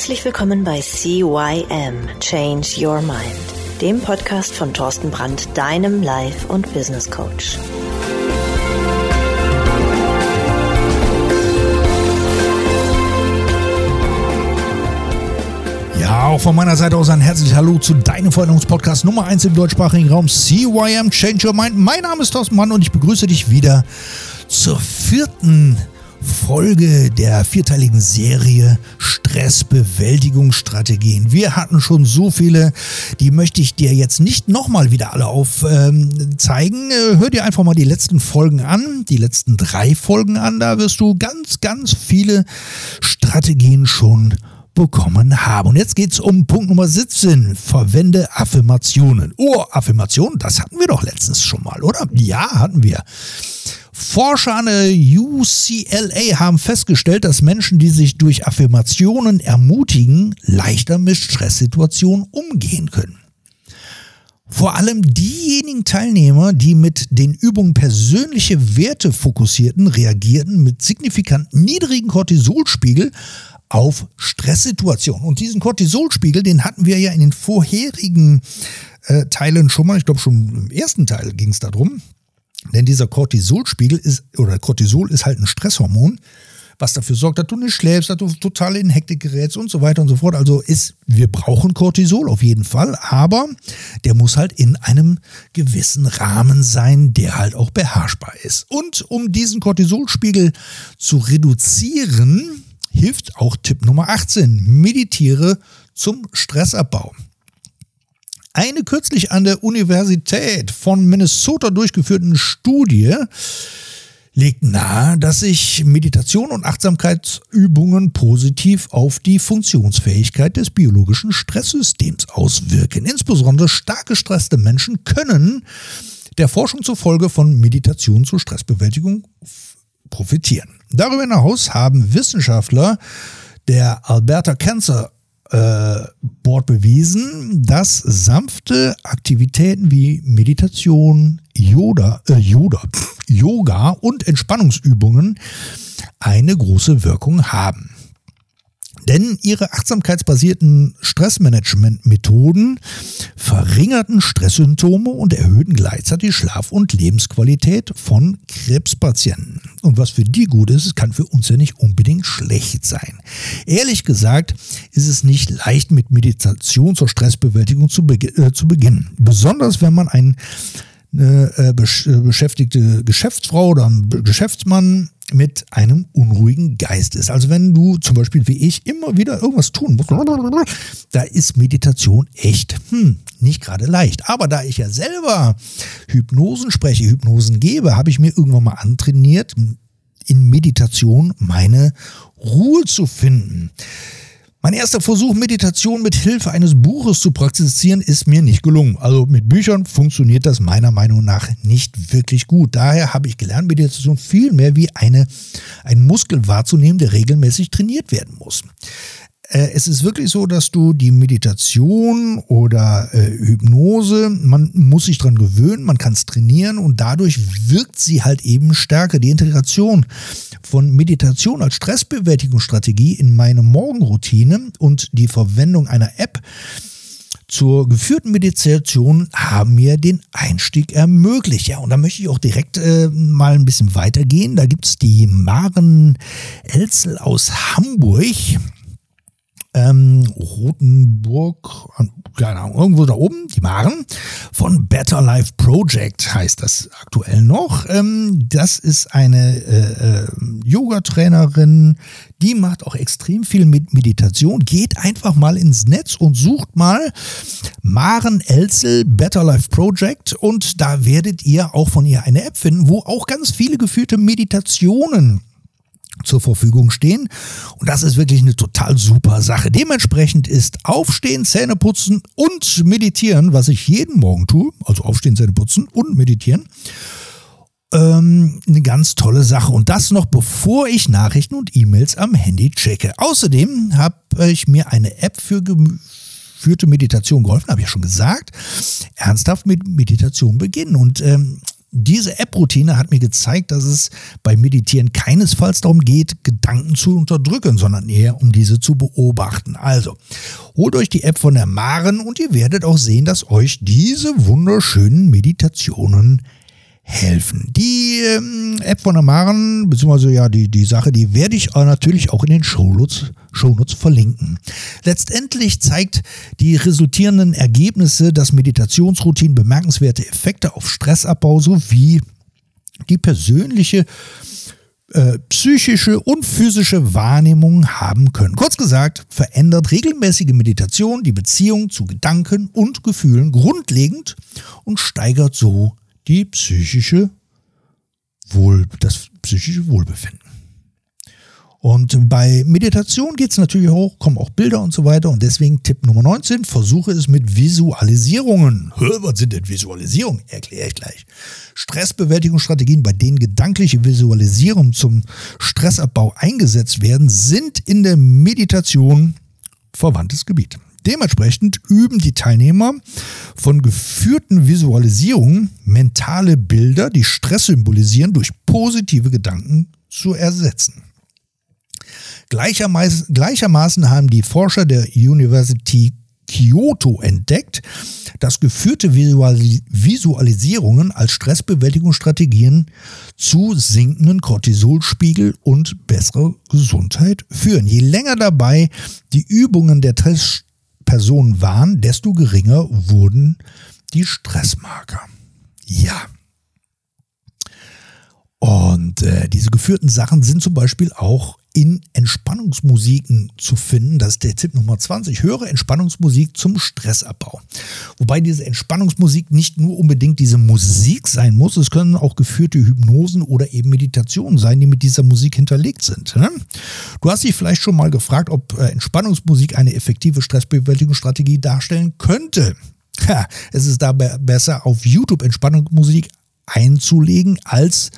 Herzlich willkommen bei CYM Change Your Mind, dem Podcast von Thorsten Brandt, deinem Life- und Business Coach. Ja, auch von meiner Seite aus ein herzliches Hallo zu deinem Veränderungspodcast Nummer 1 im deutschsprachigen Raum CYM Change Your Mind. Mein Name ist Thorsten Mann und ich begrüße dich wieder zur vierten Folge der vierteiligen Serie Stressbewältigungsstrategien. Wir hatten schon so viele, die möchte ich dir jetzt nicht nochmal wieder alle aufzeigen. Ähm, Hör dir einfach mal die letzten Folgen an, die letzten drei Folgen an. Da wirst du ganz, ganz viele Strategien schon bekommen haben. Und jetzt geht es um Punkt Nummer 17. Verwende Affirmationen. Oh, Affirmationen, das hatten wir doch letztens schon mal, oder? Ja, hatten wir. Forscher an der UCLA haben festgestellt, dass Menschen, die sich durch Affirmationen ermutigen, leichter mit Stresssituationen umgehen können. Vor allem diejenigen Teilnehmer, die mit den Übungen persönliche Werte fokussierten, reagierten mit signifikant niedrigen Cortisolspiegel auf Stresssituationen. Und diesen Cortisolspiegel, den hatten wir ja in den vorherigen äh, Teilen schon mal. Ich glaube, schon im ersten Teil ging es darum. Denn dieser Cortisolspiegel ist, oder Cortisol ist halt ein Stresshormon, was dafür sorgt, dass du nicht schläfst, dass du total in Hektik gerätst und so weiter und so fort. Also ist, wir brauchen Cortisol auf jeden Fall, aber der muss halt in einem gewissen Rahmen sein, der halt auch beherrschbar ist. Und um diesen Cortisolspiegel zu reduzieren, hilft auch Tipp Nummer 18. Meditiere zum Stressabbau. Eine kürzlich an der Universität von Minnesota durchgeführten Studie legt nahe, dass sich Meditation und Achtsamkeitsübungen positiv auf die Funktionsfähigkeit des biologischen Stresssystems auswirken. Insbesondere stark gestresste Menschen können der Forschung zufolge von Meditation zur Stressbewältigung profitieren. Darüber hinaus haben Wissenschaftler der Alberta Cancer äh, Board bewiesen, dass sanfte Aktivitäten wie Meditation, Yoga, äh, Yoga, Yoga und Entspannungsübungen eine große Wirkung haben. Denn ihre achtsamkeitsbasierten Stressmanagement-Methoden verringerten Stresssymptome und erhöhten gleichzeitig Schlaf- und Lebensqualität von Krebspatienten. Und was für die gut ist, kann für uns ja nicht unbedingt schlecht sein. Ehrlich gesagt ist es nicht leicht, mit Meditation zur Stressbewältigung zu, be äh, zu beginnen. Besonders wenn man ein eine äh, beschäftigte Geschäftsfrau oder ein Geschäftsmann mit einem unruhigen Geist ist. Also wenn du zum Beispiel wie ich immer wieder irgendwas tun musst, da ist Meditation echt hm, nicht gerade leicht. Aber da ich ja selber Hypnosen spreche, Hypnosen gebe, habe ich mir irgendwann mal antrainiert, in Meditation meine Ruhe zu finden. Mein erster Versuch, Meditation mit Hilfe eines Buches zu praktizieren, ist mir nicht gelungen. Also mit Büchern funktioniert das meiner Meinung nach nicht wirklich gut. Daher habe ich gelernt, Meditation viel mehr wie eine, ein Muskel wahrzunehmen, der regelmäßig trainiert werden muss. Äh, es ist wirklich so, dass du die Meditation oder äh, Hypnose, man muss sich dran gewöhnen, man kann es trainieren und dadurch wirkt sie halt eben stärker. Die Integration von Meditation als Stressbewältigungsstrategie in meine Morgenroutine und die Verwendung einer App zur geführten Meditation haben mir den Einstieg ermöglicht. Ja, und da möchte ich auch direkt äh, mal ein bisschen weitergehen. Da gibt es die Maren Elzel aus Hamburg ähm, Rotenburg, keine Ahnung, irgendwo da oben, die Maren, von Better Life Project heißt das aktuell noch. Ähm, das ist eine äh, äh, Yoga-Trainerin, die macht auch extrem viel mit Meditation. Geht einfach mal ins Netz und sucht mal Maren Elzel Better Life Project und da werdet ihr auch von ihr eine App finden, wo auch ganz viele geführte Meditationen zur Verfügung stehen. Und das ist wirklich eine total super Sache. Dementsprechend ist Aufstehen, Zähne putzen und Meditieren, was ich jeden Morgen tue, also Aufstehen, Zähne putzen und Meditieren, ähm, eine ganz tolle Sache. Und das noch bevor ich Nachrichten und E-Mails am Handy checke. Außerdem habe ich mir eine App für geführte Meditation geholfen, habe ich ja schon gesagt. Ernsthaft mit Meditation beginnen. Und ähm, Diese App-Routine hat mir gezeigt, dass es beim Meditieren keinesfalls darum geht, Gedanken zu unterdrücken, sondern eher um diese zu beobachten. Also, holt euch die App von der Maren und ihr werdet auch sehen, dass euch diese wunderschönen Meditationen helfen. Die ähm, App von der Maren, beziehungsweise ja die, die Sache, die werde ich natürlich auch in den Shownotes, Shownotes verlinken. Letztendlich zeigt die resultierenden Ergebnisse, dass Meditationsroutinen bemerkenswerte Effekte auf Stressabbau sowie die persönliche äh, psychische und physische Wahrnehmung haben können. Kurz gesagt, verändert regelmäßige Meditation die Beziehung zu Gedanken und Gefühlen grundlegend und steigert so die psychische Wohl, das psychische Wohlbefinden. Und bei Meditation geht es natürlich auch, kommen auch Bilder und so weiter. Und deswegen Tipp Nummer 19, versuche es mit Visualisierungen. Was sind denn Visualisierungen? Erkläre ich gleich. Stressbewältigungsstrategien, bei denen gedankliche Visualisierungen zum Stressabbau eingesetzt werden, sind in der Meditation verwandtes Gebiet. Dementsprechend üben die Teilnehmer von geführten Visualisierungen mentale Bilder, die Stress symbolisieren, durch positive Gedanken zu ersetzen. Gleichermaßen, gleichermaßen haben die Forscher der University Kyoto entdeckt, dass geführte Visualisierungen als Stressbewältigungsstrategien zu sinkenden Cortisolspiegel und besserer Gesundheit führen. Je länger dabei die Übungen der Testpersonen waren, desto geringer wurden die Stressmarker. Ja. Und äh, diese geführten Sachen sind zum Beispiel auch in Entspannungsmusiken zu finden. Das ist der Tipp Nummer 20. Höre Entspannungsmusik zum Stressabbau. Wobei diese Entspannungsmusik nicht nur unbedingt diese Musik sein muss. Es können auch geführte Hypnosen oder eben Meditationen sein, die mit dieser Musik hinterlegt sind. Ne? Du hast dich vielleicht schon mal gefragt, ob äh, Entspannungsmusik eine effektive Stressbewältigungsstrategie darstellen könnte. Es ist dabei besser, auf YouTube Entspannungsmusik einzulegen, als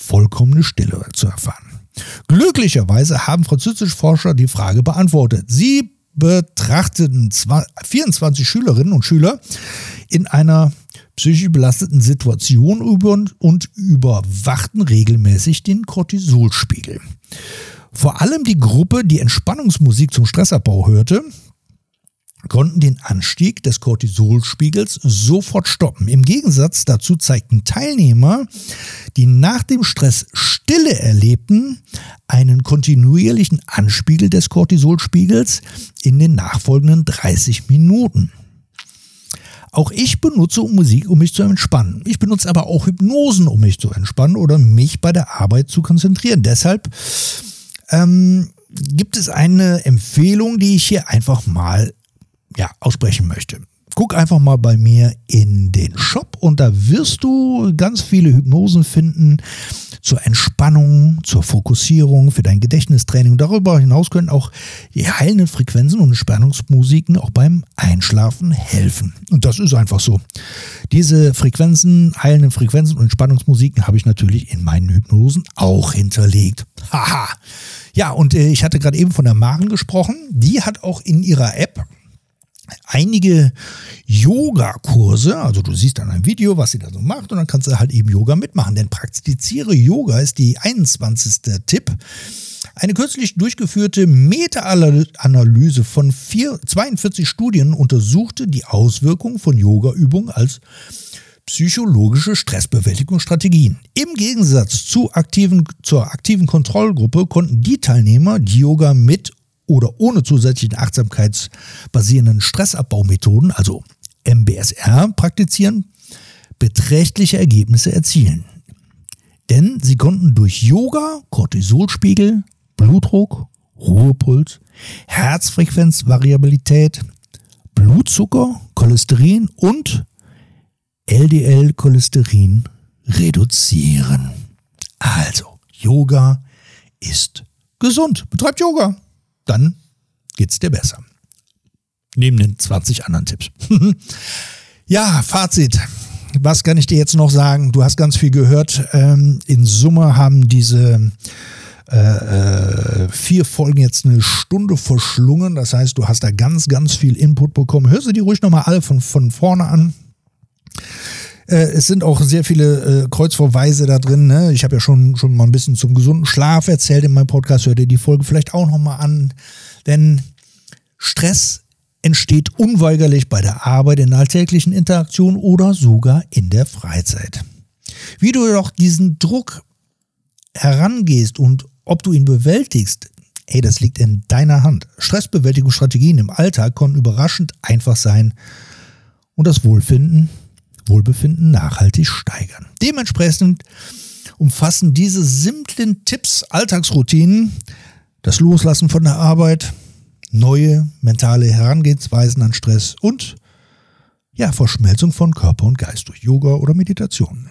vollkommene Stille zu erfahren. Glücklicherweise haben französische Forscher die Frage beantwortet. Sie betrachteten 24 Schülerinnen und Schüler in einer psychisch belasteten Situation und überwachten regelmäßig den Cortisolspiegel. Vor allem die Gruppe, die Entspannungsmusik zum Stressabbau hörte, konnten den Anstieg des Cortisolspiegels sofort stoppen. Im Gegensatz dazu zeigten Teilnehmer, die nach dem Stress Stille erlebten, einen kontinuierlichen Anspiegel des Cortisolspiegels in den nachfolgenden 30 Minuten. Auch ich benutze Musik, um mich zu entspannen. Ich benutze aber auch Hypnosen, um mich zu entspannen oder mich bei der Arbeit zu konzentrieren. Deshalb ähm, gibt es eine Empfehlung, die ich hier einfach mal ja, aussprechen möchte. Guck einfach mal bei mir in den Shop und da wirst du ganz viele Hypnosen finden zur Entspannung, zur Fokussierung, für dein Gedächtnistraining. darüber hinaus können auch die heilenden Frequenzen und Entspannungsmusiken auch beim Einschlafen helfen. Und das ist einfach so. Diese Frequenzen, heilenden Frequenzen und Entspannungsmusiken habe ich natürlich in meinen Hypnosen auch hinterlegt. Haha. Ja, und äh, ich hatte gerade eben von der Maren gesprochen. Die hat auch in ihrer App einige Yoga-Kurse, also du siehst dann ein Video, was sie da so macht und dann kannst du halt eben Yoga mitmachen. Denn praktiziere Yoga ist die 21. Tipp. Eine kürzlich durchgeführte Meta-Analyse von vier, 42 Studien untersuchte die Auswirkungen von Yoga-Übungen als psychologische Stressbewältigungsstrategien. Im Gegensatz zu aktiven, zur aktiven Kontrollgruppe konnten die Teilnehmer, die Yoga mit oder ohne zusätzlichen achtsamkeitsbasierenden Stressabbaumethoden, also MBSR, praktizieren, beträchtliche Ergebnisse erzielen. Denn sie konnten durch Yoga Cortisolspiegel, Blutdruck, Ruhepuls, Herzfrequenzvariabilität, Blutzucker, Cholesterin und LDL-Cholesterin reduzieren. Also, Yoga ist gesund. Betreibt Yoga dann geht's dir besser. Neben den 20 anderen Tipps. ja, Fazit. Was kann ich dir jetzt noch sagen? Du hast ganz viel gehört. Ähm, in Summe haben diese äh, äh, vier Folgen jetzt eine Stunde verschlungen. Das heißt, du hast da ganz, ganz viel Input bekommen. Hör sie dir ruhig nochmal alle von, von vorne an. Äh, es sind auch sehr viele äh, Kreuzverweise da drin. Ne? Ich habe ja schon, schon mal ein bisschen zum gesunden Schlaf erzählt in meinem Podcast. Hört ihr die Folge vielleicht auch nochmal an. Denn Stress entsteht unweigerlich bei der Arbeit, in alltäglichen Interaktion oder sogar in der Freizeit. Wie du doch diesen Druck herangehst und ob du ihn bewältigst, ey, das liegt in deiner Hand. Stressbewältigungsstrategien im Alltag können überraschend einfach sein und das Wohlfinden Wohlbefinden nachhaltig steigern. Dementsprechend umfassen diese simplen Tipps, Alltagsroutinen, das Loslassen von der Arbeit, neue mentale Herangehensweisen an Stress und ja, Verschmelzung von Körper und Geist durch Yoga oder Meditation.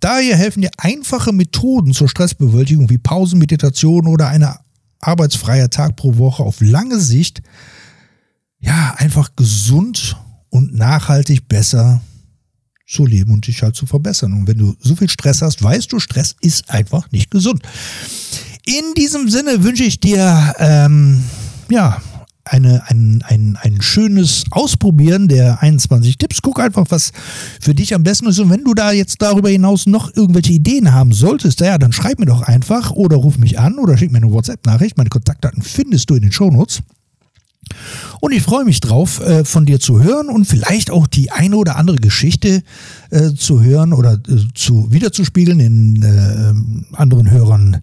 Daher helfen dir einfache Methoden zur Stressbewältigung wie Pausen, Meditation oder eine arbeitsfreier Tag pro Woche auf lange Sicht ja einfach gesund und nachhaltig besser zu leben und dich halt zu verbessern. Und wenn du so viel Stress hast, weißt du, Stress ist einfach nicht gesund. In diesem Sinne wünsche ich dir, ähm, ja, eine, ein, ein, ein schönes Ausprobieren der 21 Tipps. Guck einfach, was für dich am besten ist. Und wenn du da jetzt darüber hinaus noch irgendwelche Ideen haben solltest, ja, dann schreib mir doch einfach oder ruf mich an oder schick mir eine WhatsApp-Nachricht. Meine Kontaktdaten findest du in den Shownotes. Und ich freue mich drauf, äh, von dir zu hören und vielleicht auch die eine oder andere Geschichte äh, zu hören oder äh, zu wiederzuspiegeln in äh, anderen Hörern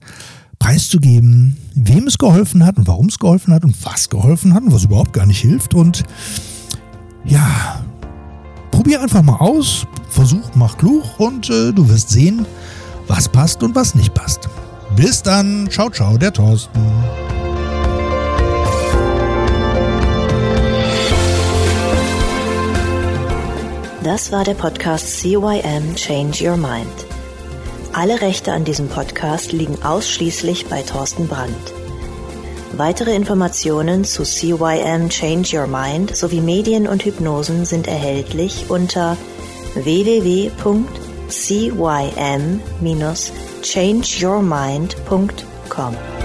preiszugeben, wem es geholfen hat und warum es geholfen hat und was geholfen hat und was überhaupt gar nicht hilft. Und ja, probier einfach mal aus, versuch, mach klug und äh, du wirst sehen, was passt und was nicht passt. Bis dann, ciao, ciao, der Thorsten. Das war der Podcast CYM Change Your Mind. Alle Rechte an diesem Podcast liegen ausschließlich bei Thorsten Brandt. Weitere Informationen zu CYM Change Your Mind sowie Medien und Hypnosen sind erhältlich unter www.cym-changeyourmind.com.